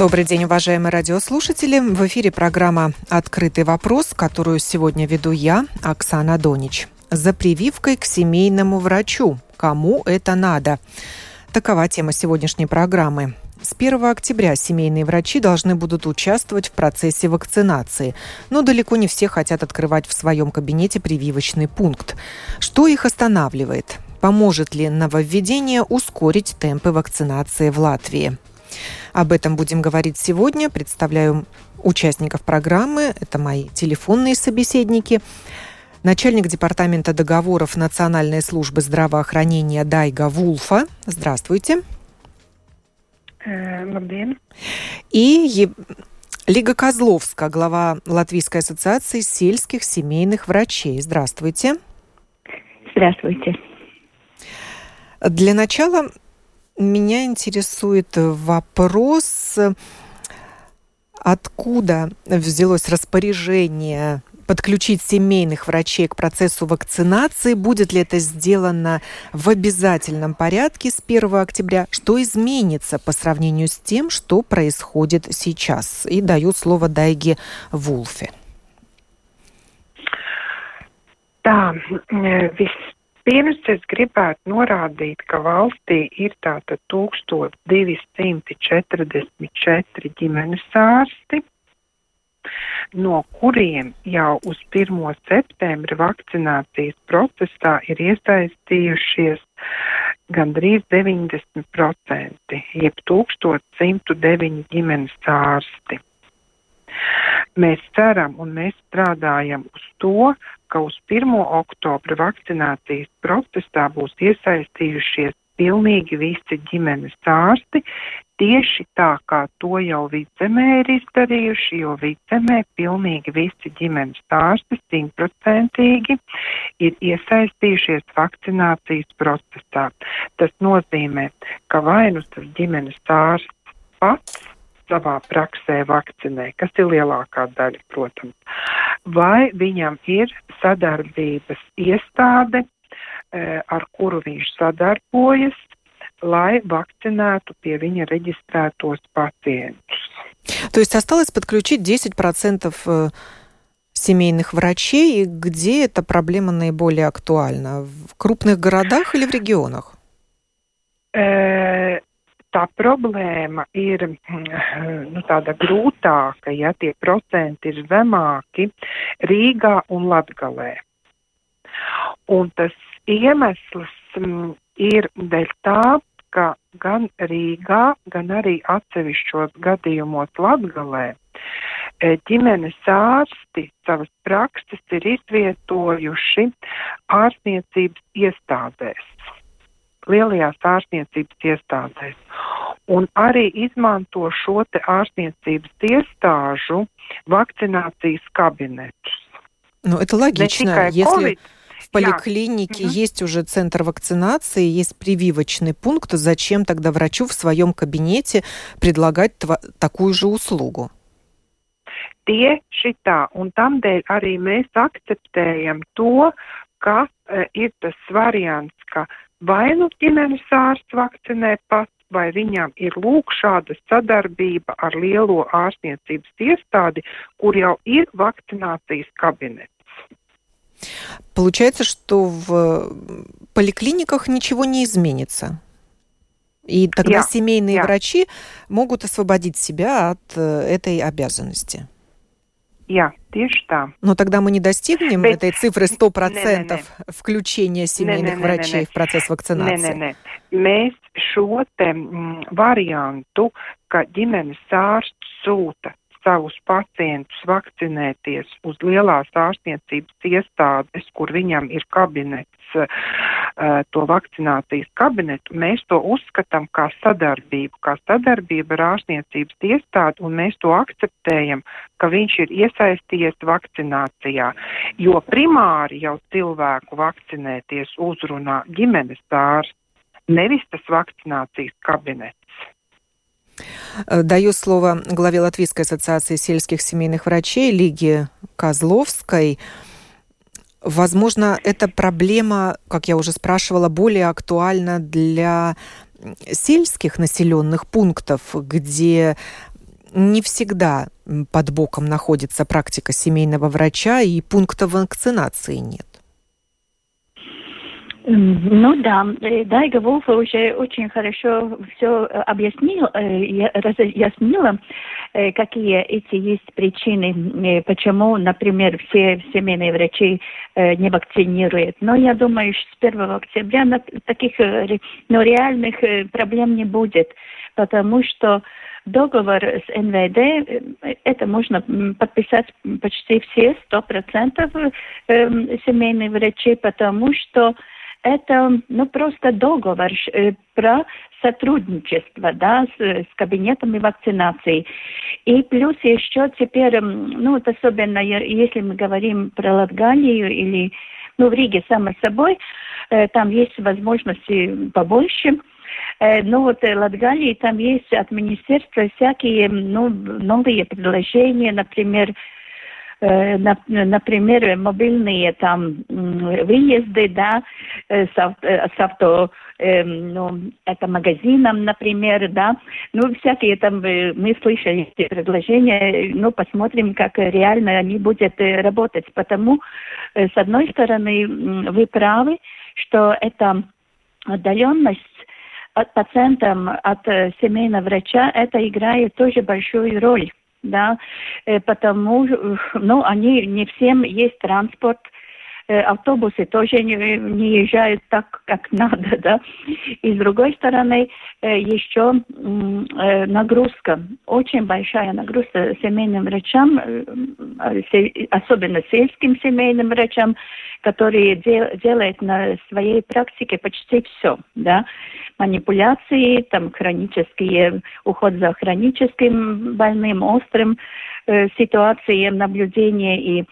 Добрый день, уважаемые радиослушатели. В эфире программа «Открытый вопрос», которую сегодня веду я, Оксана Донич. За прививкой к семейному врачу. Кому это надо? Такова тема сегодняшней программы. С 1 октября семейные врачи должны будут участвовать в процессе вакцинации, но далеко не все хотят открывать в своем кабинете прививочный пункт. Что их останавливает? Поможет ли нововведение ускорить темпы вакцинации в Латвии? Об этом будем говорить сегодня. Представляю участников программы. Это мои телефонные собеседники. Начальник департамента договоров Национальной службы здравоохранения Дайга Вулфа. Здравствуйте. Labdien. И Лига Козловска, глава Латвийской ассоциации сельских семейных врачей. Здравствуйте. Здравствуйте. Для начала меня интересует вопрос, откуда взялось распоряжение подключить семейных врачей к процессу вакцинации. Будет ли это сделано в обязательном порядке с 1 октября? Что изменится по сравнению с тем, что происходит сейчас? И даю слово Дайге Вулфе. Tā, eh, vispirms es gribētu norādīt, ka valstī ir tātad 1244 ģimenes ārsti, no kuriem jau uz 1. septembra vakcinācijas procesā ir iesaistījušies gandrīz 90%, jeb 1109 ģimenes ārsti. Mēs ceram un mēs strādājam uz to, ka uz 1. oktobra vakcinācijas procesā būs iesaistījušies pilnīgi visi ģimenes ārsti, tieši tā kā to jau vicemē ir izdarījuši, jo vicemē pilnīgi visi ģimenes ārsti simtprocentīgi ir iesaistījušies vakcinācijas procesā. Tas nozīmē, ka vai nu tas ģimenes ārsts pats savā praksē vakcinē, kas ir lielākā daļa, protams, vai viņam ir sadarbības iestāde, eh, ar kuru viņš sadarbojas, lai vakcinētu pie viņa reģistrētos pacientus. То есть осталось подключить 10% э, семейных врачей. Где эта проблема наиболее актуальна? В крупных городах или в регионах? Tā problēma ir mm, nu, tāda grūtāka, ja tie procenti ir zemāki Rīgā un Latgalē. Un tas iemesls mm, ir dēļ tā, ka gan Rīgā, gan arī atsevišķos gadījumos Latgalē e, ģimenes ārsti savas prakses ir izvietojuši ārstniecības iestādēs lielajās ārstniecības iestādēs. Un arī izmanto šo te ārstniecības iestāžu vakcinācijas kabinetus. Ну, это логично. Если Covid, в поликлинике Мгм. есть уже центр вакцинации, есть прививочный пункт, зачем тогда врачу в своем кабинете предлагать тва- такую же услугу? Un tamdēļ arī mēs akceptējam to, ka e, ir tas variants, ka vai nu ģimenes ārsts vakcinē pats, vai viņam ir lūk šāda sadarbība ar lielo ārstniecības iestādi, kur jau ir vakcinācijas kabinets. Получается, что в поликлиниках ничего не изменится. И тогда Я- семейные я. врачи могут освободить себя от э, этой обязанности. Jā, tieši tā. Но тогда мы не достигнем Bet- этой цифры 100% включения семейных не, не, врачей не. в процесс Nē, вакцинации. nē, nē. Mēs šo te mm, variantu, ka ģimenes ārsts sūta savus pacientus vakcinēties uz lielās ārstniecības iestādes, kur viņam ir kabinets, uh, to vakcinācijas kabinetu, mēs to uzskatām kā sadarbību, kā sadarbību ar ārstniecības iestādi, un mēs to akceptējam, ka viņš ir iesaistījies vakcinācijā, jo primāri jau cilvēku vakcinēties uzrunā ģimenes ārsts, nevis tas vakcinācijas kabinets. Э, даю слово главе Латвийской ассоциации сельских семейных врачей Лиги Козловской. Возможно, эта проблема, как я уже спрашивала, более актуальна для сельских населенных пунктов, где не всегда под боком находится практика семейного врача и пункта вакцинации нет. Ну да, э, Дайга Вулфа уже очень хорошо все э, объяснил, э, разъяснила, какие эти есть причины, почему, например, все семейные врачи не вакцинируют. Но я думаю, что с 1 октября таких ну, реальных проблем не будет, потому что договор с НВД, это можно подписать почти все, сто процентов семейные врачи, потому что это ну, просто договор э, про сотрудничество да, с, с кабинетами вакцинации. И плюс еще теперь, ну вот особенно если мы говорим про Латгалию или ну, в Риге, само собой, э, там есть возможности побольше. Э, ну вот Латгалии там есть от министерства всякие ну, новые предложения, например, Э, например, мобильные там выезды, да, э, с, э, с авто, ну, это магазином, например, да, ну, всякие там, мы слышали эти предложения, ну, посмотрим, как реально они будут работать, потому, с одной стороны, вы правы, что это отдаленность от пациентам, от семейного врача, это играет тоже большую роль да, э, потому, э, ну, они не всем есть транспорт, автобусы тоже не, не езжают так, как надо, да. И с другой стороны, еще нагрузка, очень большая нагрузка семейным врачам, особенно сельским семейным врачам, которые дел, делают на своей практике почти все, да манипуляции, там хронические, уход за хроническим больным, острым э, ситуациям наблюдения и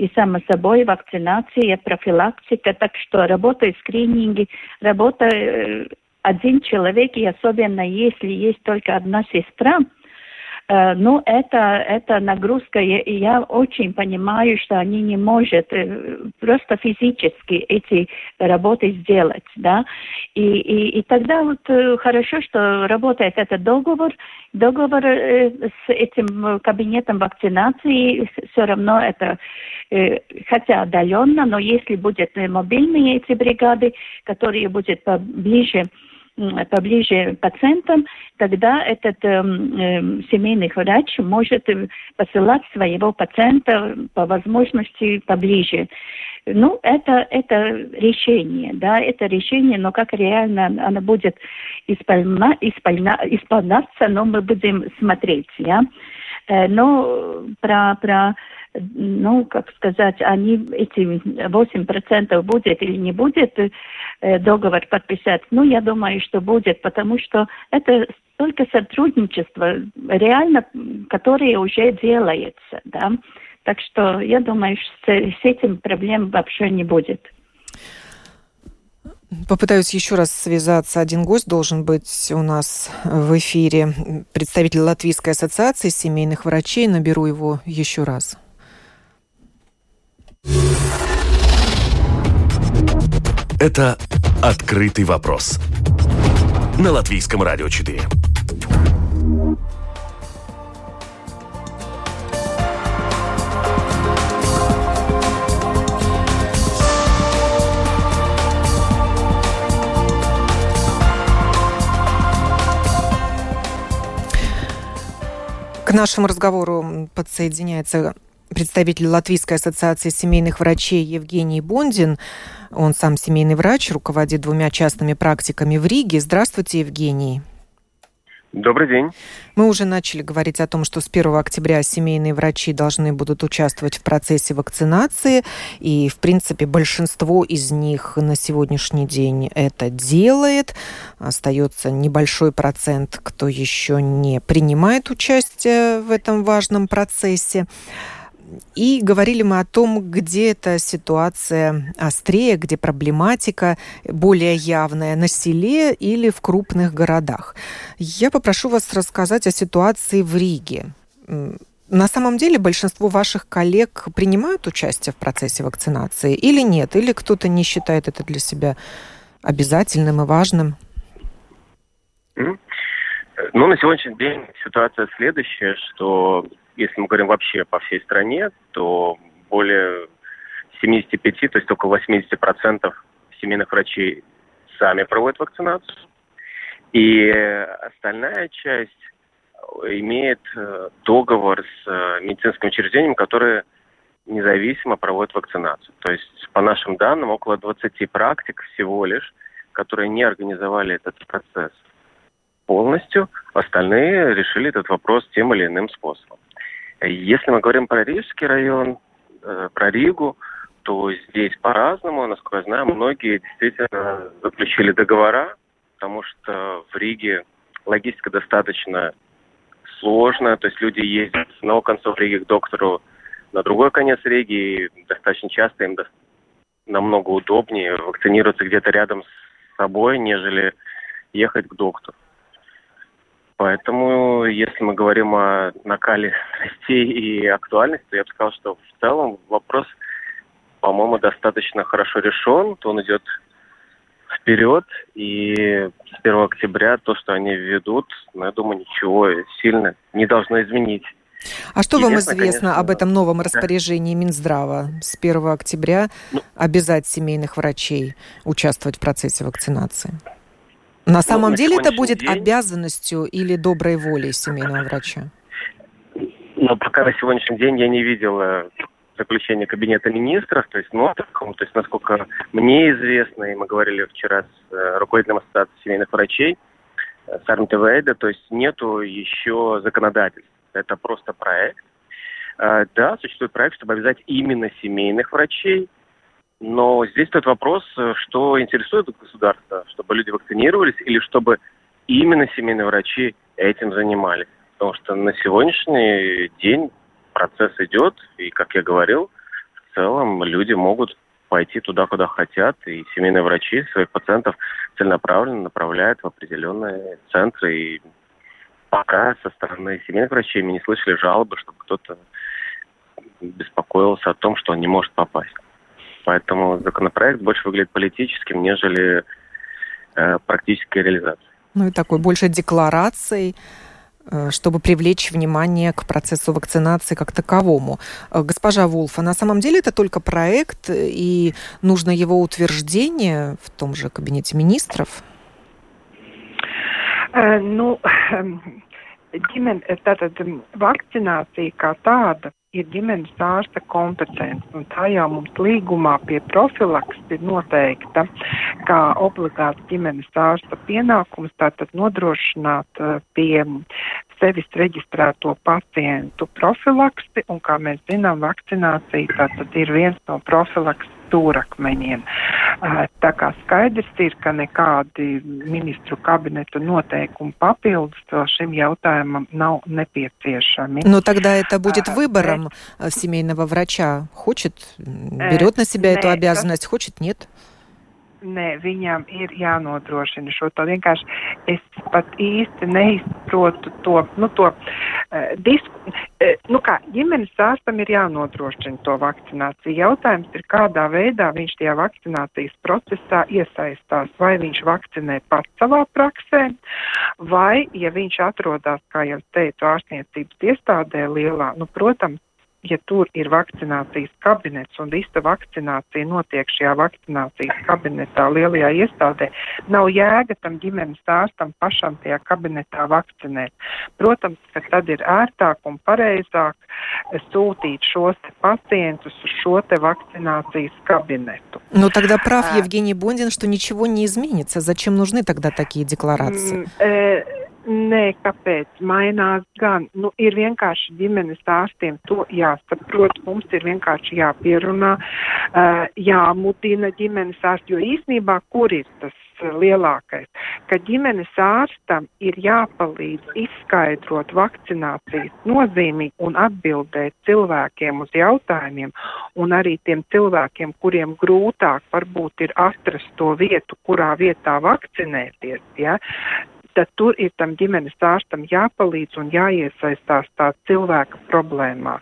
и само собой вакцинация, профилактика, так что работа скрининги, работа э, один человек, и особенно если есть только одна сестра, ну, это, это нагрузка, и я очень понимаю, что они не могут э, просто физически эти работы сделать, да, и, и, и тогда вот э, хорошо, что работает этот договор, договор с этим кабинетом вакцинации, все равно это, хотя отдаленно, но если будут мобильные эти бригады, которые будут поближе поближе пациентам, тогда этот э, э, семейный врач может э, посылать своего пациента по возможности поближе. Ну, это, это решение, да, это решение, но как реально оно будет исполна, исполна, исполняться, но мы будем смотреть, ja. Э, но про, про ну, как сказать, они эти 8% будет или не будет э, договор подписать, ну, я думаю, что будет, потому что это только сотрудничество, реально, которое уже делается, да. Так что я думаю, что с этим проблем вообще не будет. Попытаюсь еще раз связаться. Один гость должен быть у нас в эфире. Представитель Латвийской ассоциации семейных врачей. Наберу его еще раз. Это «Открытый вопрос» на Латвийском радио 4. К нашему разговору подсоединяется представитель Латвийской ассоциации семейных врачей Евгений Бондин. Он сам семейный врач, руководит двумя частными практиками в Риге. Здравствуйте, Евгений. Добрый день. Мы уже начали говорить о том, что с 1 октября семейные врачи должны будут участвовать в процессе вакцинации. И, в принципе, большинство из них на сегодняшний день это делает. Остается небольшой процент, кто еще не принимает участие в этом важном процессе. И говорили мы о том, где эта ситуация острее, где проблематика более явная на селе или в крупных городах. Я попрошу вас рассказать о ситуации в Риге. На самом деле большинство ваших коллег принимают участие в процессе вакцинации или нет? Или кто-то не считает это для себя обязательным и важным? Ну, на сегодняшний день ситуация следующая, что если мы говорим вообще по всей стране, то более 75, то есть около 80% семейных врачей сами проводят вакцинацию. И остальная часть имеет э, договор с э, медицинским учреждением, которое независимо проводит вакцинацию. То есть, по нашим данным, около 20 практик всего лишь, которые не организовали этот процесс полностью, остальные решили этот вопрос тем или иным способом. Если мы говорим про Рижский район, э, про Ригу, то здесь по-разному. Насколько я знаю, многие действительно заключили договора, потому что в Риге логистика достаточно сложная, то есть люди ездят с одного конца Риги к доктору на другой конец Риги, и достаточно часто им намного удобнее вакцинироваться где-то рядом с собой, нежели ехать к доктору. Поэтому, если мы говорим о накале страстей и актуальности, то я бы сказал, что в целом вопрос, по-моему, достаточно хорошо решен. То он идет вперед, и с 1 октября то, что они введут, ну, я думаю, ничего сильно не должно изменить. А что вам известно конечно, об этом новом распоряжении Минздрава с 1 октября ну, обязать семейных врачей участвовать в процессе вакцинации? На самом ну, деле это будет день... обязанностью или доброй волей семейного врача? Но пока на сегодняшний день я не видела заключение Кабинета министров, то есть, ну, такому, то есть, насколько мне известно, и мы говорили вчера с э, руководителем ассоциации семейных врачей, э, с Армтевейда, то есть нету еще законодательства. Это просто проект. Э, да, существует проект, чтобы обязать именно семейных врачей но здесь тот вопрос, э, что интересует государство, чтобы люди вакцинировались или чтобы именно семейные врачи этим занимались. Потому что на сегодняшний день процесс идет, и, как я говорил, в целом люди могут пойти туда, куда хотят, и семейные врачи своих пациентов целенаправленно направляют в определенные центры. И пока со стороны семейных врачей мы не слышали жалобы, чтобы кто-то беспокоился о том, что он не может попасть. Поэтому законопроект больше выглядит политическим, нежели э, практической реализацией. Ну и такой больше декларацией э, чтобы привлечь внимание к процессу вакцинации как таковому. Э, госпожа Вулф, а на самом деле это только проект, и нужно его утверждение в том же кабинете министров? Ну, ģimene, tātad vakcinācija kā tāda ir ģimenes ārsta kompetence, un tā jau mums līgumā pie profilaks ir noteikta kā obligāts ģimenes ārsta pienākums, tātad nodrošināt uh, pie sevis reģistrēto pacientu profilaksti, un kā mēs zinām, vakcinācija tātad ir viens no profilaks stūrakmeņiem. Tā kā skaidrs ir, ka nekādi ministru kabineta noteikumi papildus šim jautājumam nav nepieciešami. Но тогда это будет выбором а, семейного врача. Хочет, берет на себя эту обязанность, хочет, нет. Nē, viņām ir jānodrošina šo to vienkārši. Es pat īsti neizprotu to, nu, to uh, disku. Uh, nu kā, ģimenes ārstam ir jānodrošina to vakcināciju. Jautājums ir, kādā veidā viņš tajā vakcinācijas procesā iesaistās. Vai viņš vakcinē pats savā praksē, vai, ja viņš atrodas, kā jau teicu, ārstniecības iestādē lielā, nu, protams, ja tur ir vakcinācijas kabinets un visa vakcinācija notiek šajā vakcinācijas kabinetā lielajā iestādē, nav jēga tam ģimenes ārstam pašam tajā kabinetā vakcinēt. Protams, ka tad ir ērtāk un pareizāk sūtīt šos pacientus uz šo te vakцинацijas кабинету. Ну тогда прав а, Евгений Бондин, что ничего не изменится. Зачем нужны тогда такие декларации? Nē, kāpēc? Mainās gan? Nu, ir vienkārši ģimenes ārstiem to jāsaprot, mums ir vienkārši jāpierunā, uh, jāmudina ģimenes ārsti, jo īsnībā kur ir tas lielākais, ka ģimenes ārstam ir jāpalīdz izskaidrot vakcinācijas nozīmīgi un atbildēt cilvēkiem uz jautājumiem, un arī tiem cilvēkiem, kuriem grūtāk varbūt ir atrast to vietu, kurā vietā vakcinēties, ja, tad tur ir tam ģimenes ārstam jāpalīdz un jāiesaistās tā cilvēka problēmā.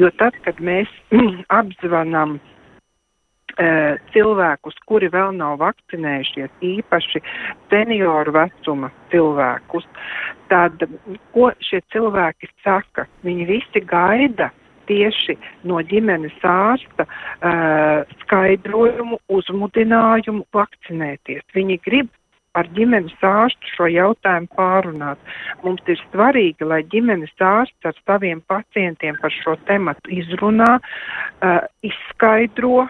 Jo tad, kad mēs apzvanam uh, cilvēkus, kuri vēl nav vakcinējušies, īpaši senioru vecuma cilvēkus, tad ko šie cilvēki saka? Viņi visi gaida tieši no ģimenes ārsta uh, skaidrojumu, uzmudinājumu vakcinēties. Viņi grib ar ģimenes ārstu šo jautājumu pārunāt. Mums ir svarīgi, lai ģimenes ārsts ar saviem pacientiem par šo tematu izrunā, uh, izskaidro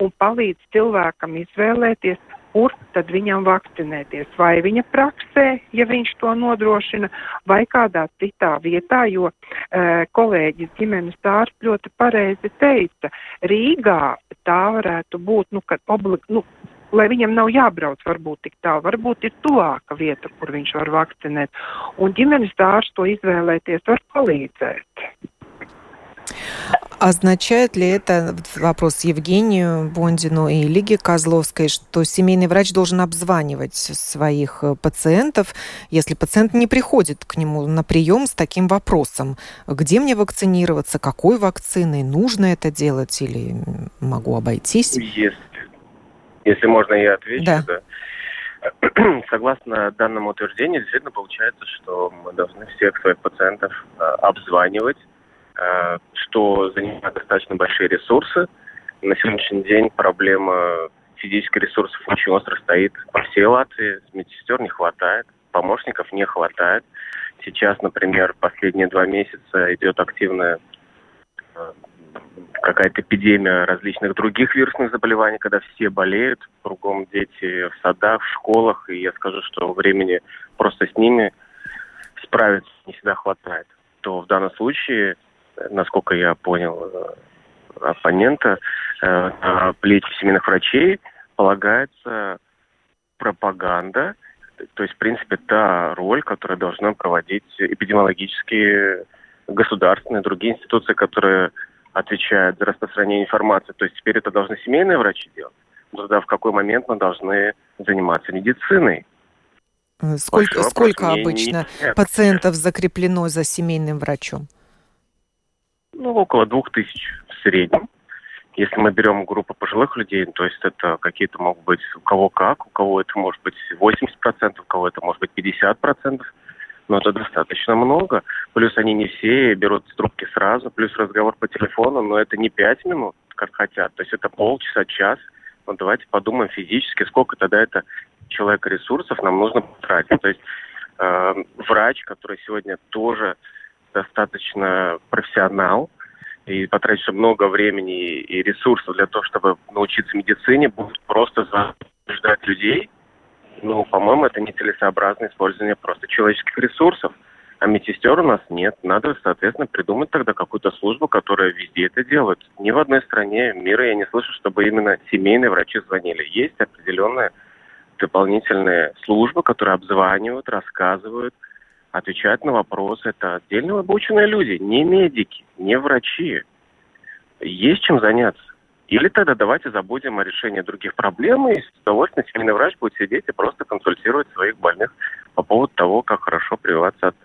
un palīdz cilvēkam izvēlēties, kur tad viņam vakcinēties. Vai viņa praksē, ja viņš to nodrošina, vai kādā citā vietā, jo e, kolēģis ģimenes ārsts ļoti pareizi teica, Rīgā tā varētu būt, nu, kad oblig, nu, lai viņam nav jābrauc varbūt tik tālu, varbūt ir tuvāka vieta, kur viņš var vakcinēt. Un ģimenes ārsts to izvēlēties var palīdzēt. Означает ли это, вопрос Евгению Бондину и Лиге Козловской, что семейный врач должен обзванивать своих э, пациентов, если пациент не приходит к нему на прием с таким вопросом, где мне вакцинироваться, какой вакциной, нужно это делать или могу обойтись? Если, если можно, я отвечу. Да. да. Согласно данному утверждению, действительно получается, что мы должны всех своих пациентов э, обзванивать Э, что занимает достаточно большие ресурсы. На сегодняшний день проблема физических ресурсов очень остро стоит по всей Латвии. Медсестер не хватает, помощников не хватает. Сейчас, например, последние два месяца идет активная э, какая-то эпидемия различных других вирусных заболеваний, когда все болеют, кругом дети в садах, в школах, и я скажу, что времени просто с ними справиться не всегда хватает. То в данном случае насколько я понял э, оппонента, э, на плечи семейных врачей полагается пропаганда, то есть, в принципе, та роль, которая должна проводить эпидемиологические государственные, другие институции, которые отвечают за распространение информации. То есть теперь это должны семейные врачи делать. Но тогда в какой момент мы должны заниматься медициной? Сколько, сколько обычно не, не пациентов закреплено за семейным врачом? ну, около двух тысяч в среднем. Если мы берем группу пожилых людей, то есть это какие-то могут быть у кого как, у кого это может быть 80%, у кого это может быть 50%, но это достаточно много. Плюс они не все берут трубки сразу, плюс разговор по телефону, но это не 5 минут, как хотят, то есть это полчаса, час. Но давайте подумаем физически, сколько тогда это человека ресурсов нам нужно потратить. То есть э, врач, который сегодня тоже достаточно профессионал и потратишь много времени и ресурсов для того, чтобы научиться медицине, будут просто ждать людей, ну, по-моему, это нецелесообразное использование просто человеческих ресурсов. А медсестер у нас нет. Надо, соответственно, придумать тогда какую-то службу, которая везде это делает. Ни в одной стране мира я не слышу, чтобы именно семейные врачи звонили. Есть определенные дополнительные службы, которые обзванивают, рассказывают – отвечать на вопросы. Это отдельно обученные люди, не медики, не врачи. Есть чем заняться. Или тогда давайте забудем о решении других проблем, и с удовольствием семейный врач будет сидеть и просто консультировать своих больных по поводу того, как хорошо прививаться от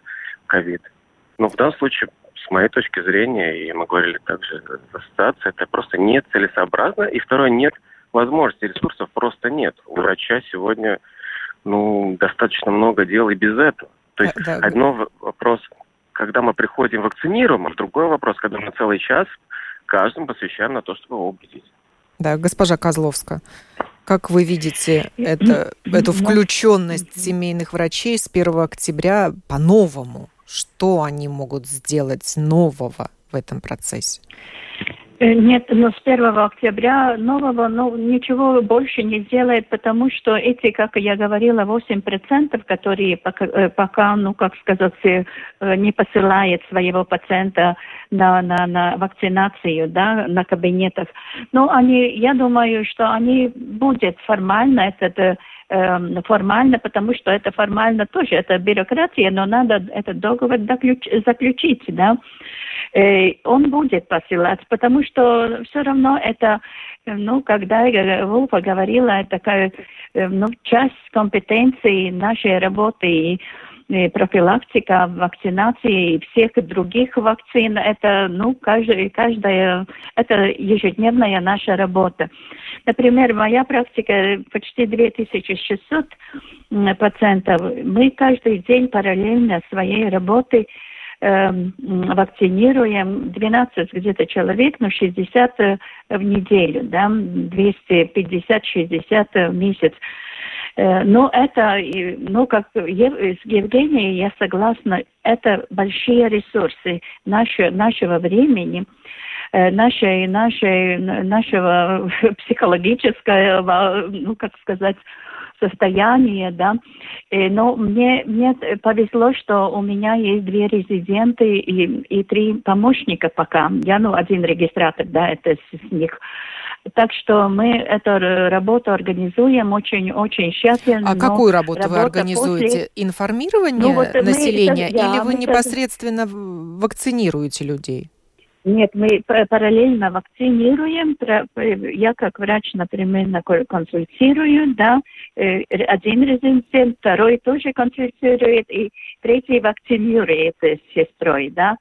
ковида. Но в данном случае, с моей точки зрения, и мы говорили также в ассоциации, это просто нецелесообразно. И второе, нет возможности, ресурсов просто нет. У врача сегодня ну, достаточно много дел и без этого. То есть да, да. одно вопрос, когда мы приходим вакцинируем, а другой вопрос, когда мы целый час каждому посвящаем на то, чтобы его убедить. Да, госпожа Козловская, как вы видите это, эту включенность семейных врачей с 1 октября по-новому? Что они могут сделать нового в этом процессе? Э, нет, но с 1 октября нового ну, ничего больше не сделает, потому что эти, как я говорила, 8%, которые пока, э, пока ну, как сказать, э, не посылает своего пациента на, на, на вакцинацию, да, на кабинетах, но они, я думаю, что они будет формально этот Эм, формально, потому что это формально тоже, это бюрократия, но надо этот договор заключить, да. Э, он будет посылать, потому что все равно это, ну, когда Вулфа говорила, такая, э, ну, часть компетенции нашей работы, и профилактика, вакцинации и всех других вакцин, это, ну, каждая, каждая, это ежедневная наша работа. Например, моя практика почти 2600 пациентов. Мы каждый день параллельно своей работой э, вакцинируем 12 где-то человек, но 60 э, в неделю, да, 250-60 в месяц. Э, но это, ну, как с Евгенией я согласна, это большие ресурсы нашего, нашего времени, э, нашей, нашей, нашего психологического, ну, как сказать, состояние, да. И, но мне, мне повезло, что у меня есть две резиденты и, и три помощника пока. Я, ну, один регистратор, да, это с них. Так что мы эту работу организуем очень-очень тщательно. А какую работу вы организуете? После... Информирование ну, вот населения мы, или вы непосредственно это... вакцинируете людей? Нет, мы параллельно вакцинируем. Я как врач, например, консультирую, да, э, один резидент, второй тоже консультирует, и третий вакцинирует с сестрой, да.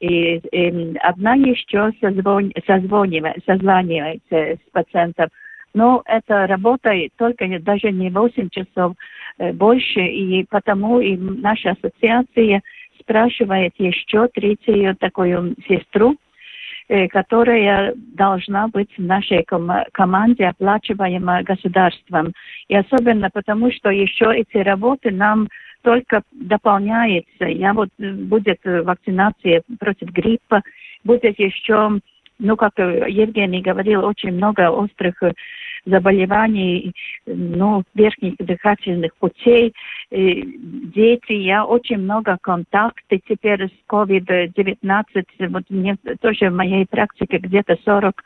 И, и одна еще созвон, созвонивает, созванивается с пациентом. Но это работает только даже не 8 часов э, больше, и потому и наша ассоциация спрашивает еще третью такую сестру, э, которая должна быть в нашей ком- команде оплачиваема государством. И особенно потому, что еще эти работы нам только дополняется. Я вот э, будет э, вакцинация против гриппа, будет еще, ну, как э, Евгений говорил, очень много острых заболеваний, ну, верхних дыхательных путей. Дети, я очень много контактов теперь с COVID-19. Вот мне тоже в моей практике где-то 40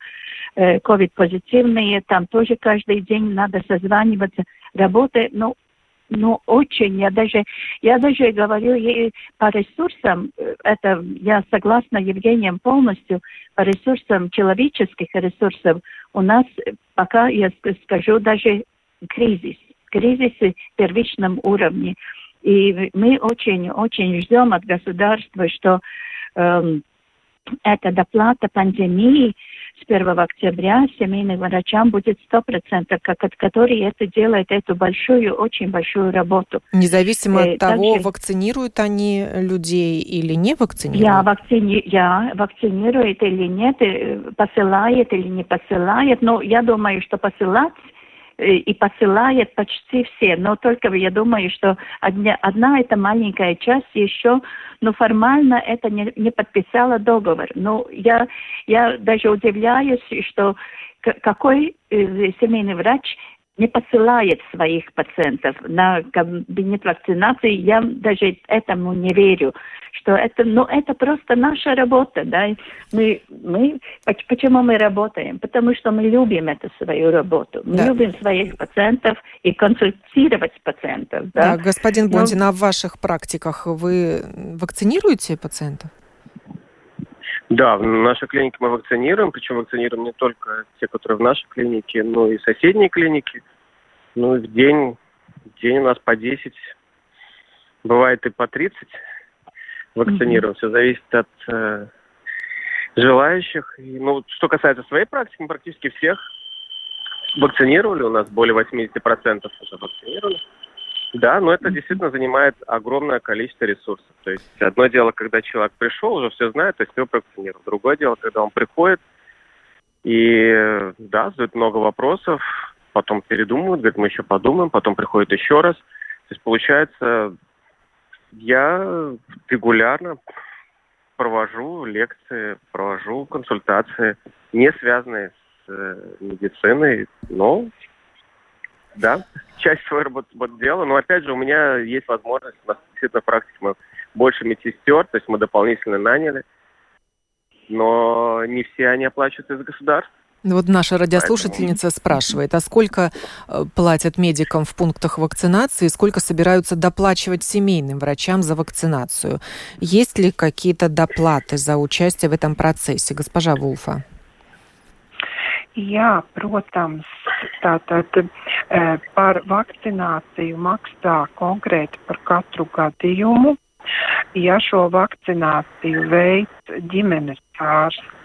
COVID-позитивные, там тоже каждый день надо созваниваться. Работа, ну, ну, очень. Я даже, я даже говорю ей по ресурсам, э, это я согласна Евгением полностью, по ресурсам человеческих ресурсов у нас пока, я скажу, даже кризис. Кризисы первичном уровне. И мы очень-очень ждем от государства, что эм, эта доплата пандемии с 1 октября семейным врачам будет 100%, как, от который это делает эту большую, очень большую работу. Независимо от э, того, также... вакцинируют они людей или не вакцинируют? Я, вакцини... я вакцинирует или нет, э, посылает или не посылает, но я думаю, что посылать и посылает почти все. Но только я думаю, что одна, одна эта маленькая часть еще, но формально это не, не подписала договор. Но я, я даже удивляюсь, что какой э, семейный врач не посылает своих пациентов на кабинет вакцинации. Я даже этому не верю, что это, ну, это просто наша работа, да. Мы, мы, почему мы работаем? Потому что мы любим эту свою работу. Мы да. любим своих пациентов и консультировать пациентов, да. да господин ну, Бондин, ну, а в ваших практиках вы вакцинируете пациентов? Да, в нашей клинике мы вакцинируем, причем вакцинируем не только те, которые в нашей клинике, но и соседние клиники. Ну, в день, в день у нас по 10, бывает и по 30 вакцинируем. Mm-hmm. Все зависит от э, желающих. И, ну, что касается своей практики, мы практически всех вакцинировали. У нас более 80% уже вакцинировали. Да, но это действительно занимает огромное количество ресурсов. То есть одно дело, когда человек пришел, уже все знает, то есть его вакцинировал. Другое дело, когда он приходит и, да, задает много вопросов, потом передумывают, говорят, мы еще подумаем, потом приходит еще раз. То есть получается, я регулярно провожу лекции, провожу консультации не связанные с э, медициной, но да, часть работы, работы делала, но опять же у меня есть возможность, у нас действительно практике мы больше медсестер, то есть мы дополнительно наняли, но не все они оплачиваются из государства. Ну вот наша радиослушательница Поэтому... спрашивает, а сколько э, платят медикам в пунктах вакцинации, сколько собираются доплачивать семейным врачам за вакцинацию? Есть ли какие-то доплаты за участие в этом процессе, госпожа Вулфа? Jā, protams, tātad e, par vakcināciju maksā konkrēti par katru gadījumu. Ja šo vakcināciju veids ģimenes ārsts,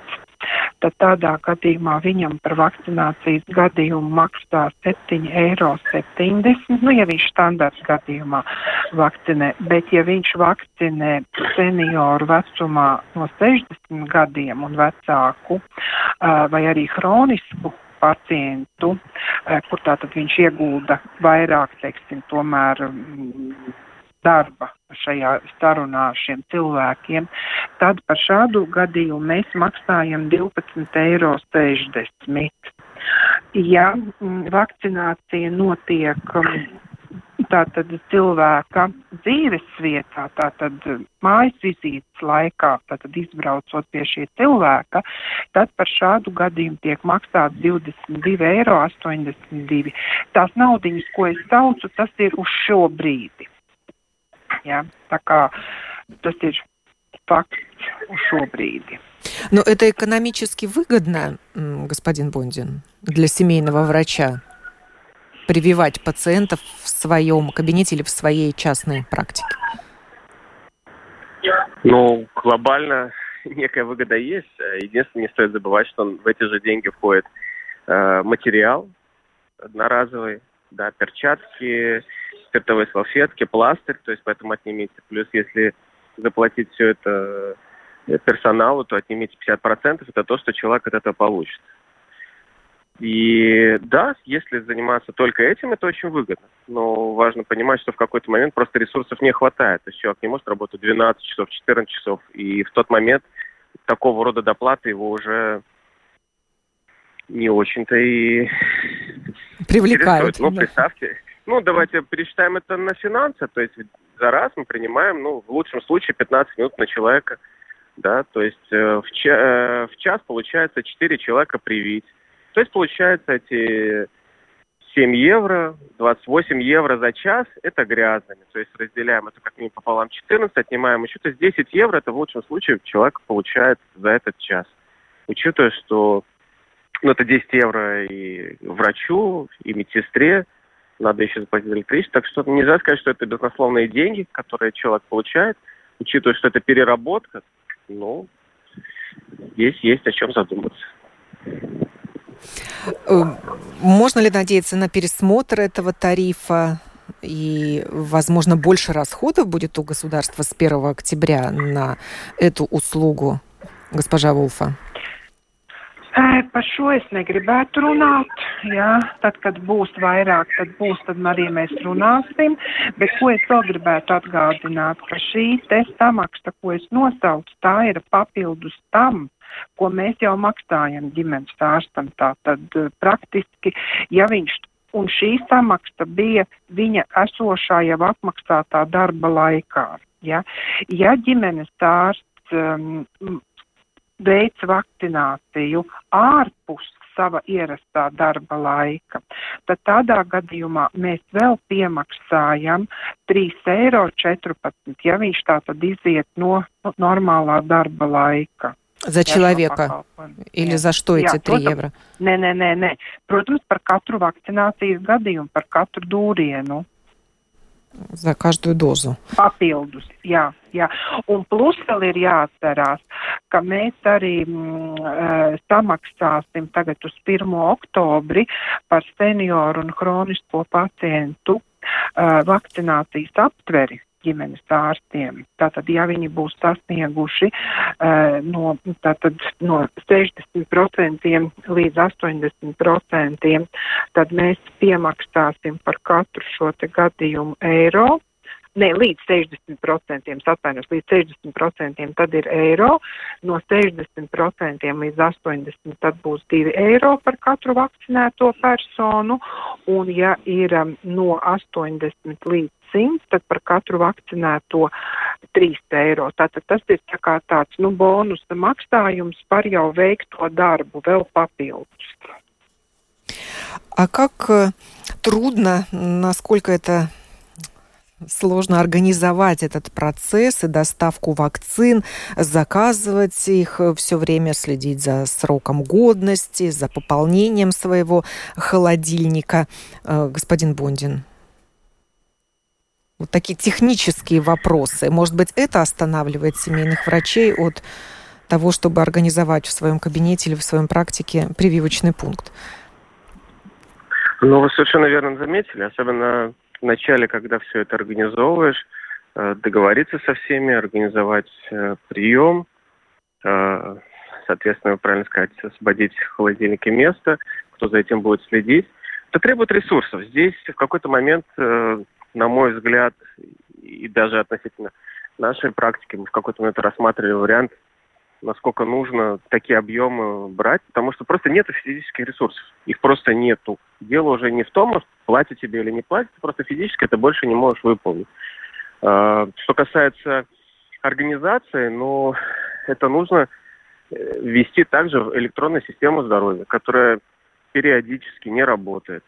tad tādā gadījumā viņam par vakcinācijas gadījumu maksā 7,70 eiro. Nu, ja viņš standarts gadījumā vakcinē, bet ja viņš vakcinē senioru vecumā no 60 gadiem un vecāku vai arī hronisku pacientu, kur tātad viņš iegulda vairāk, teiksim, tomēr darba šajā sarunā ar šiem cilvēkiem, tad par šādu gadījumu mēs maksājam 12,60 eiro. Ja mm, vakcinācija notiek mm, tātad cilvēka dzīves vietā, tātad mājas vizītes laikā, tātad izbraucot pie šī cilvēka, tad par šādu gadījumu tiek maksāts 22,82 eiro. Tās naudiņas, ko es saucu, tas ir uz šo brīdi. Ja? Tā kā tas ir факт шобрейд. Но это экономически выгодно, господин Бондин, для семейного врача прививать пациентов в своем кабинете или в своей частной практике? Ну, глобально некая выгода есть. Единственное, не стоит забывать, что в эти же деньги входит э, материал одноразовый, да, перчатки, спиртовые салфетки, пластырь, то есть поэтому отнимите. Плюс если заплатить все это э, персоналу, то отнимите 50%, это то, что человек от этого получит. И да, если заниматься только этим, это очень выгодно. Но важно понимать, что в какой-то момент просто ресурсов не хватает. То есть человек не может работать 12 часов, 14 часов. И в тот момент такого рода доплаты его уже не очень-то и привлекают. Ну, представьте, ну, давайте пересчитаем это на финансы. То есть за раз мы принимаем, ну, в лучшем случае 15 минут на человека. Да, то есть э, в, ча- э, в час получается 4 человека привить. То есть получается эти 7 евро, 28 евро за час – это грязными. То есть разделяем это как минимум пополам 14, отнимаем еще, то есть 10 евро – это в лучшем случае человек получает за этот час. Учитывая, что ну, это 10 евро и врачу, и медсестре – надо еще заплатить электричество. Так что нельзя сказать, что это безусловные деньги, которые человек получает, учитывая, что это переработка. Ну, здесь есть о чем задуматься. Э, можно ли надеяться на пересмотр этого тарифа? И, возможно, больше расходов будет у государства с 1 октября на эту услугу, госпожа Вулфа? Par šo es negribētu runāt. Jā, tad, kad būs vairāk, tad būs, tad arī mēs runāsim. Bet ko es vēl gribētu atgādināt, ka šī te samaksa, ko es nosaucu, tā ir papildus tam, ko mēs jau maksājam ģimenes ārstam. Tātad praktiski, ja viņš un šī samaksa bija viņa esošā jau apmaksātā darba laikā. Ja, ja ģimenes ārsts um, veic vakcināciju ārpus sava ierastā darba laika, tad tādā gadījumā mēs vēl piemaksājam 3,14 eiro, ja viņš tā tad iziet no normālā darba laika. За человека? Или за что эти Jā, 3 protams, евро? Nē, nē, nē, nē. Protams, par katru vakcinācijas gadījumu, par katru dūrienu. За каждую dozу. Papildus, jā, jā. Un plus vēl ir jāatcerās, ka mēs arī mm, samaksāsim tagad uz 1. oktobri par senioru un hronisko pacientu uh, vakcinācijas aptveri ģimenes ārstiem. Tātad, ja viņi būs sasnieguši uh, no, tātad, no 60% līdz 80%, tad mēs piemaksāsim par katru šo te gadījumu eiro ne, līdz 60%, atvainojos, līdz 60% tad ir eiro, no 60% līdz 80% tad būs 2 eiro par katru vakcinēto personu, un ja ir um, no 80 līdz 100, tad par katru vakcinēto 3 eiro. Tātad tas ir tā kā tāds, nu, bonusa maksājums par jau veikto darbu vēl papildus. А как э, трудно, насколько это сложно организовать этот процесс и доставку вакцин, заказывать их, э, все время следить за сроком годности, за пополнением своего холодильника. Э, господин Бондин. Вот такие технические вопросы. Может быть, это останавливает семейных врачей от того, чтобы организовать в своем кабинете или в своем практике прививочный пункт? Ну, вы совершенно верно заметили, особенно в начале, когда все это организовываешь, э, договориться со всеми, организовать э, прием, э, соответственно, правильно сказать, освободить в холодильнике место, кто за этим будет следить. Это требует ресурсов. Здесь в какой-то момент, на мой взгляд, и даже относительно нашей практики, мы в какой-то момент рассматривали вариант насколько нужно такие объемы брать, потому что просто нет физических ресурсов. Их просто нету. Дело уже не в том, платят тебе или не платят, просто физически это больше не можешь выполнить. А, что касается организации, ну, это нужно э, ввести также в электронную систему здоровья, которая периодически не работает.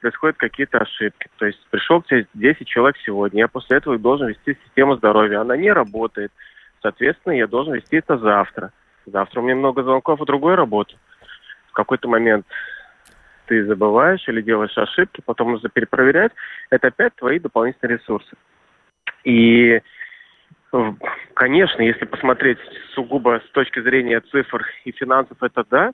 Происходят какие-то ошибки. То есть пришел к тебе 10 человек сегодня, я после этого должен вести систему здоровья. Она не работает. Соответственно, я должен вести это завтра. Завтра у меня много звонков и другой работы. В какой-то момент ты забываешь или делаешь ошибки, потом нужно перепроверять. Это опять твои дополнительные ресурсы. И, конечно, если посмотреть сугубо с точки зрения цифр и финансов, это да,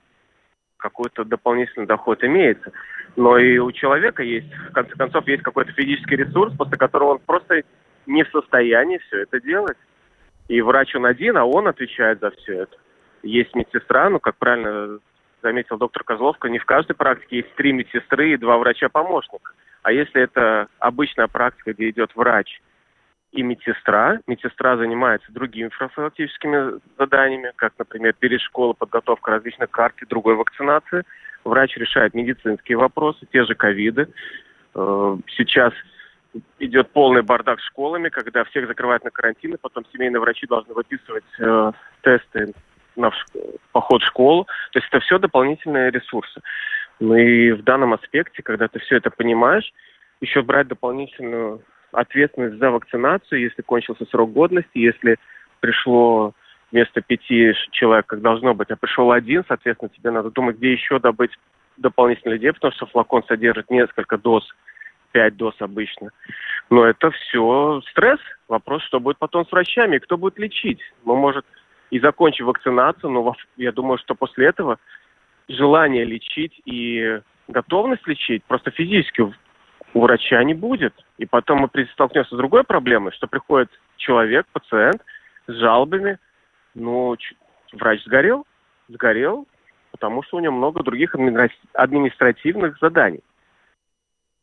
какой-то дополнительный доход имеется. Но и у человека есть, в конце концов, есть какой-то физический ресурс, после которого он просто не в состоянии все это делать. И врач он один, а он отвечает за все это. Есть медсестра, ну, как правильно заметил доктор Козловка, не в каждой практике есть три медсестры и два врача-помощника. А если это обычная практика, где идет врач и медсестра, медсестра занимается другими профилактическими заданиями, как, например, перед школой подготовка различных карт и другой вакцинации. Врач решает медицинские вопросы, те же ковиды. Э, сейчас идет полный бардак с школами, когда всех закрывают на карантин, и потом семейные врачи должны выписывать э, тесты на поход в школу. То есть это все дополнительные ресурсы. Ну и в данном аспекте, когда ты все это понимаешь, еще брать дополнительную ответственность за вакцинацию, если кончился срок годности, если пришло вместо пяти человек, как должно быть, а пришел один, соответственно, тебе надо думать, где еще добыть дополнительных людей, потому что флакон содержит несколько доз 5 доз обычно. Но это все стресс. Вопрос, что будет потом с врачами, кто будет лечить. Мы, может, и закончим вакцинацию, но я думаю, что после этого желание лечить и готовность лечить просто физически у врача не будет. И потом мы столкнемся с другой проблемой, что приходит человек, пациент с жалобами, ну, врач сгорел, сгорел, потому что у него много других административных заданий.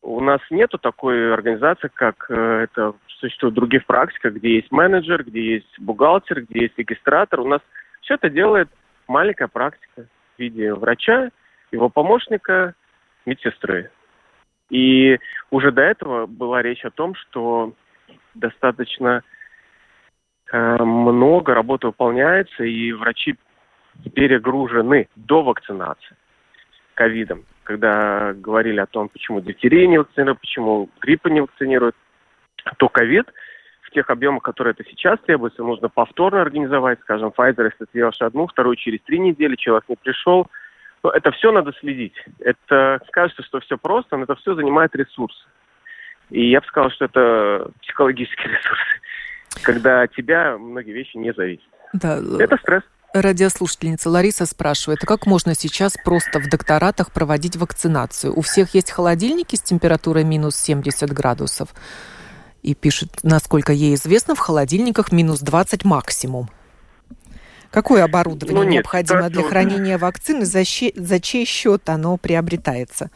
У нас нету такой организации, как э, это существует в других практиках, где есть менеджер, где есть бухгалтер, где есть регистратор. У нас все это делает маленькая практика в виде врача, его помощника, медсестры. И уже до этого была речь о том, что достаточно э, много работы выполняется, и врачи перегружены до вакцинации ковидом когда говорили о том, почему дифтерии не вакцинируют, почему гриппа не вакцинируют, то ковид в тех объемах, которые это сейчас требуется, нужно повторно организовать, скажем, Pfizer, если ты делаешь одну, вторую через три недели, человек не пришел, но это все надо следить. Это кажется, что все просто, но это все занимает ресурсы. И я бы сказал, что это психологические ресурсы, когда от тебя многие вещи не зависят. Да. Это стресс. Радиослушательница Лариса спрашивает, а как можно сейчас просто в докторатах проводить вакцинацию? У всех есть холодильники с температурой минус 70 градусов. И пишет, насколько ей известно, в холодильниках минус 20 максимум. Какое оборудование ну, нет, необходимо для хранения вакцины? За, щи, за чей счет оно приобретается?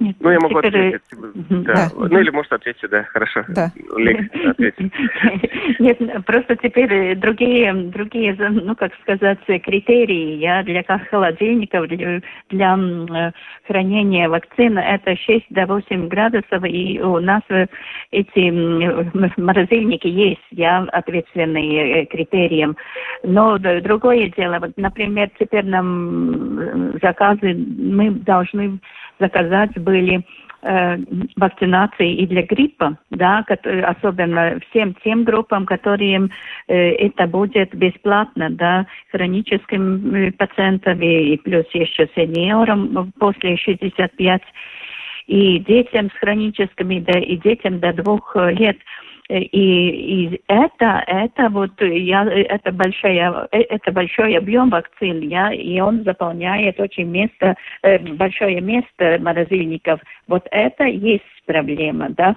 Нет, ну, я могу теперь... ответить. Да. да. Ну, или может ответить, да, хорошо. Да. Нет, просто теперь другие, другие, ну, как сказать, критерии, я для холодильников, для, для хранения вакцины, это 6 до 8 градусов, и у нас эти морозильники есть, я ответственный э, критерием. Но другое дело, вот, например, теперь нам заказы, мы должны заказать были э, вакцинации и для гриппа, да, особенно всем тем группам, которым э, это будет бесплатно, да, хроническим э, пациентам и, плюс еще сеньорам после 65 и детям с хроническими, да, и детям до двух лет. И, и это, это вот я, это большая, это большой объем вакцин, я, и он заполняет очень место, э, большое место морозильников. Вот это есть проблема, да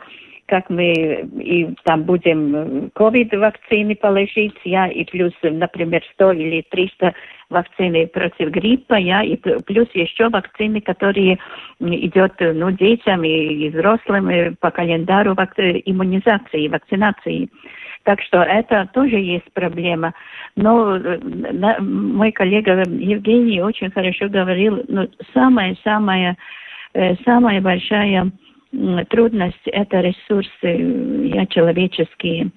как мы и там будем ковид-вакцины положить, я, и плюс, например, 100 или 300 вакцины против гриппа, я, и плюс еще вакцины, которые идет ну, детям и, взрослым и по календару вак... иммунизации, вакцинации. Так что это тоже есть проблема. Но на, мой коллега Евгений очень хорошо говорил, ну, самая-самая э, самая большая трудность – это ресурсы я, человеческие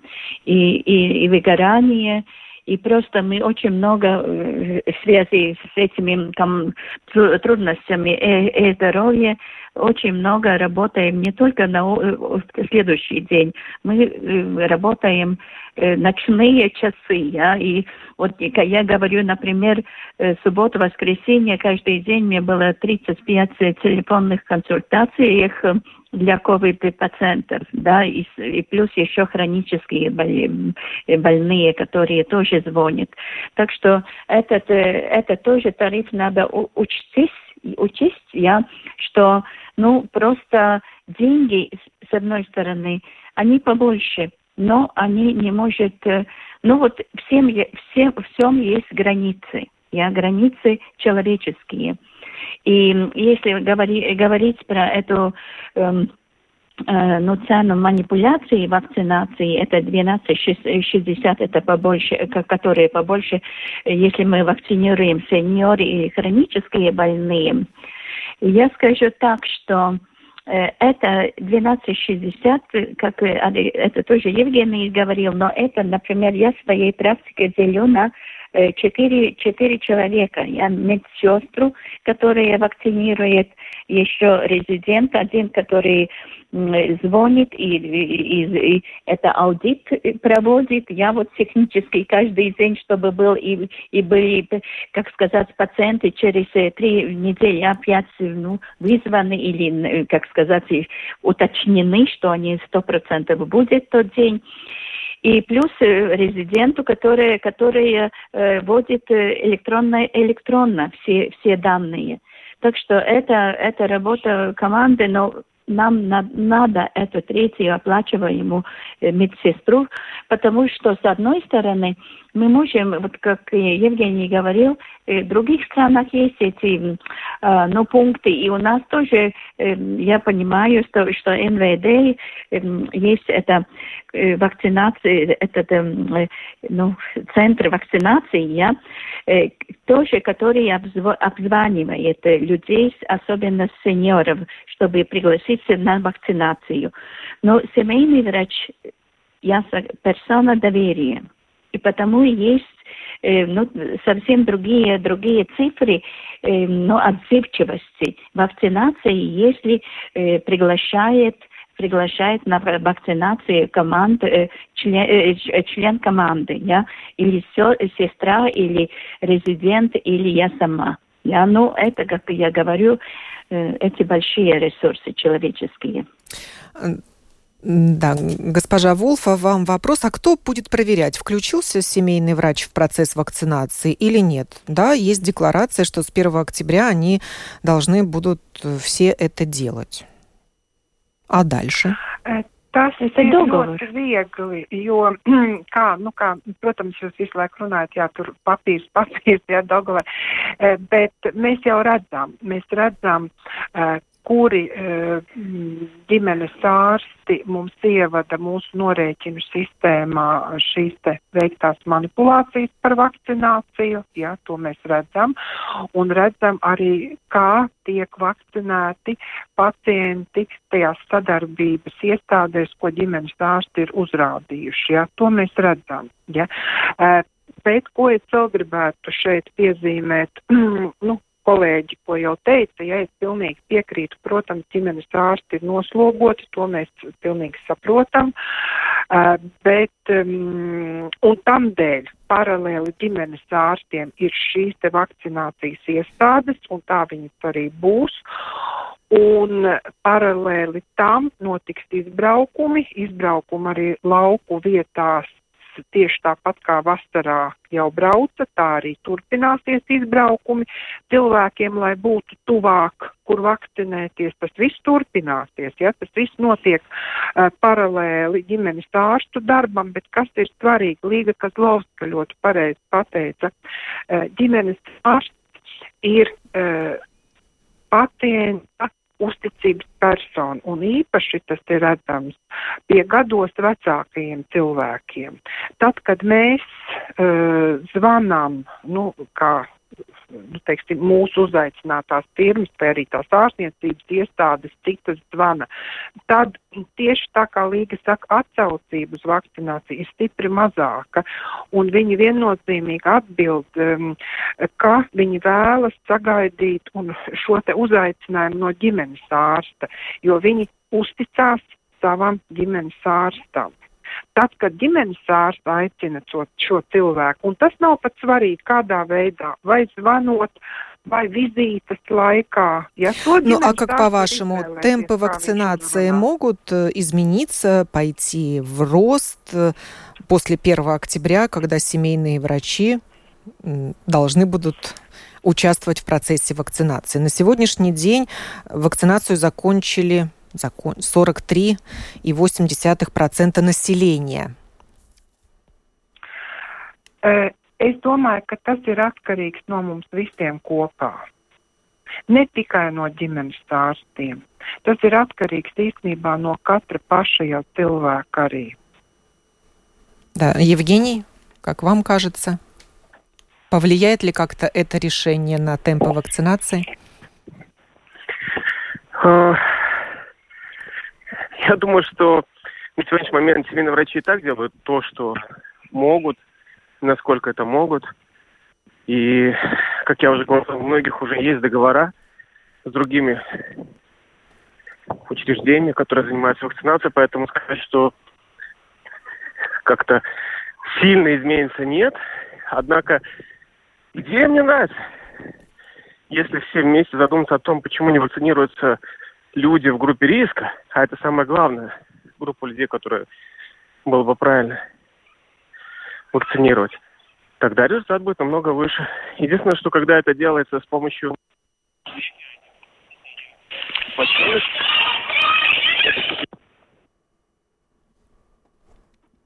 и, и, и выгорание, и просто мы очень много в э, связи с этими там, трудностями и, и здоровья очень много работаем не только на следующий день, мы э, работаем э, ночные часы, я, и вот я говорю, например, субботу, воскресенье, каждый день мне было 35 телефонных консультаций, их для ковид-пациентов, да, и, и плюс еще хронические больные, которые тоже звонят. Так что этот, э, это тоже тариф надо учесть, учесть, я, что, ну, просто деньги, с одной стороны, они побольше, но они не может, э, ну вот всем, всем, всем есть границы, я, границы человеческие. И если говори, говорить про эту эм, ну, цену манипуляции вакцинации, это 12,60, это побольше, которые побольше, если мы вакцинируем сеньоры и хронические больные. Я скажу так, что э, это 12,60, как это тоже Евгений говорил, но это, например, я в своей практике делю на Э, четыре, четыре человека. Я медсестру, которая вакцинирует, еще резидент один, который звонит и, и, и, это аудит проводит. Я вот технически каждый день, чтобы был и, и были, как сказать, пациенты через э, три недели опять ну, вызваны или, как сказать, уточнены, что они сто процентов будет тот день и плюс э, резиденту, который, который э, вводит э, электронно, электронно все, все данные. Так что это, это работа команды, но нам на, надо эту третью оплачиваемую э, медсестру, потому что, с одной стороны, мы можем, вот как Евгений говорил, в других странах есть эти э, ну, пункты, и у нас тоже, э, я понимаю, что, что э, есть это э, вакцинация, этот э, ну, центр вакцинации, я, э, тоже, который обзванивает людей, особенно сеньоров, чтобы пригласить на вакцинацию. Но семейный врач, я персона доверия. И потому есть э, ну, совсем другие, другие цифры э, ну, отзывчивости вакцинации, если э, приглашает приглашает на вакцинацию команд, член, член команды, я, или сестра, или резидент, или я сама. Я, ну, это, как я говорю, эти большие ресурсы человеческие. Да, госпожа Волфа, вам вопрос, а кто будет проверять, включился семейный врач в процесс вакцинации или нет? Да, есть декларация, что с 1 октября они должны будут все это делать. А дальше? Tas ir ļoti viegli, jo, kā, nu, kā, protams, jūs visu laiku runājat, jā, tur papīrs, papīrs, jā, Dogolē, bet mēs jau redzam, mēs redzam, kuri ģimenes ārsti mums ievada mūsu norēķinu sistēmā šīs te veiktās manipulācijas par vakcināciju, ja, to mēs redzam, un redzam arī, kā tiek vakcinēti pacienti tajās sadarbības iestādēs, ko ģimenes ārsti ir uzrādījuši, ja, to mēs redzam, ja. Bet, ko es vēl gribētu šeit piezīmēt, nu, kolēģi, ko jau teica, ja es pilnīgi piekrītu, protams, ģimenes ārsti ir noslogoti, to mēs pilnīgi saprotam, bet, um, un tam dēļ paralēli ģimenes ārstiem ir šīs te vakcinācijas iestādes, un tā viņas arī būs. Un paralēli tam notiks izbraukumi, izbraukumi arī lauku vietās tieši tāpat kā vasarā jau brauca, tā arī turpināsies izbraukumi cilvēkiem, lai būtu tuvāk, kur vakcinēties. Tas viss turpināsies, ja tas viss notiek uh, paralēli ģimenes ārstu darbam, bet kas ir svarīgi, Līga Kazlovska ļoti pareizi pateica, uh, ģimenes ārsts ir uh, pacienta uzticības persona, un īpaši tas ir redzams pie gados vecākajiem cilvēkiem. Tad, kad mēs uh, zvanām, nu, kā nu, teiksim, mūsu uzaicinātās firmas vai arī tās ārstniecības iestādes citas zvana, tad tieši tā kā Līga saka, atsaucība uz vakcināciju ir stipri mazāka, un viņi viennozīmīgi atbild, um, ka viņi vēlas sagaidīt un šo te uzaicinājumu no ģimenes ārsta, jo viņi uzticās savam ģimenes ārstam. Tad, kad ģimenes ārsts aicina šo, šo cilvēku, un tas nav pat svarīgi, kādā veidā, vai zvanot, vai laikā. Я ну а как по-вашему, темпы вакцинации могут э, измениться, пойти в рост э, после 1 октября, когда семейные врачи должны будут участвовать в процессе вакцинации? На сегодняшний день вакцинацию закончили закон 43,8% населения. Es domāju, ka tas ir atkarīgs no mums visiem kopā. Ne tikai no ģimenes ārstiem. Tas ir atkarīgs īstenībā no katra paša jau cilvēka arī. Да, Евгений, как вам кажется, повлияет ли как-то это решение на темпы вакцинации? Я думаю, что на сегодняшний момент семейные врачи и так делают то, что могут, насколько это могут. И, как я уже говорил, у многих уже есть договора с другими учреждениями, которые занимаются вакцинацией, поэтому сказать, что как-то сильно изменится нет. Однако идея мне нравится. Если все вместе задуматься о том, почему не вакцинируются люди в группе риска, а это самое главное, группа людей, которые было бы правильно вакцинировать, тогда результат будет намного выше. Единственное, что когда это делается с помощью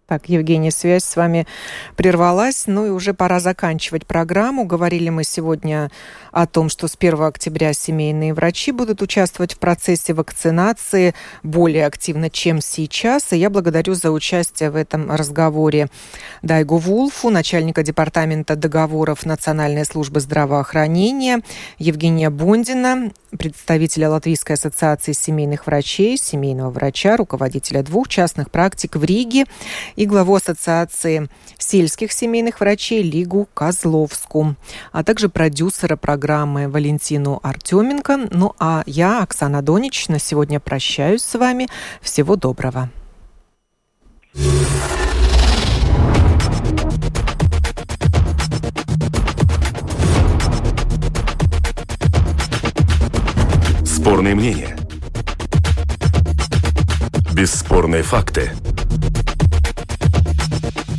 Так, Евгения, связь с вами прервалась. Ну и уже пора заканчивать программу. Говорили мы сегодня о том, что с 1 октября семейные врачи будут участвовать в процессе вакцинации более активно, чем сейчас. И я благодарю за участие в этом разговоре Дайгу Вулфу, начальника департамента договоров Национальной службы здравоохранения, Евгения Бондина, представителя Латвийской ассоциации семейных врачей, семейного врача, руководителя двух частных практик в Риге и главу Ассоциации сельских семейных врачей Лигу Козловску, а также продюсера программы Валентину Артеменко. Ну а я, Оксана Донич, на сегодня прощаюсь с вами. Всего доброго. Спорные мнения. Бесспорные факты.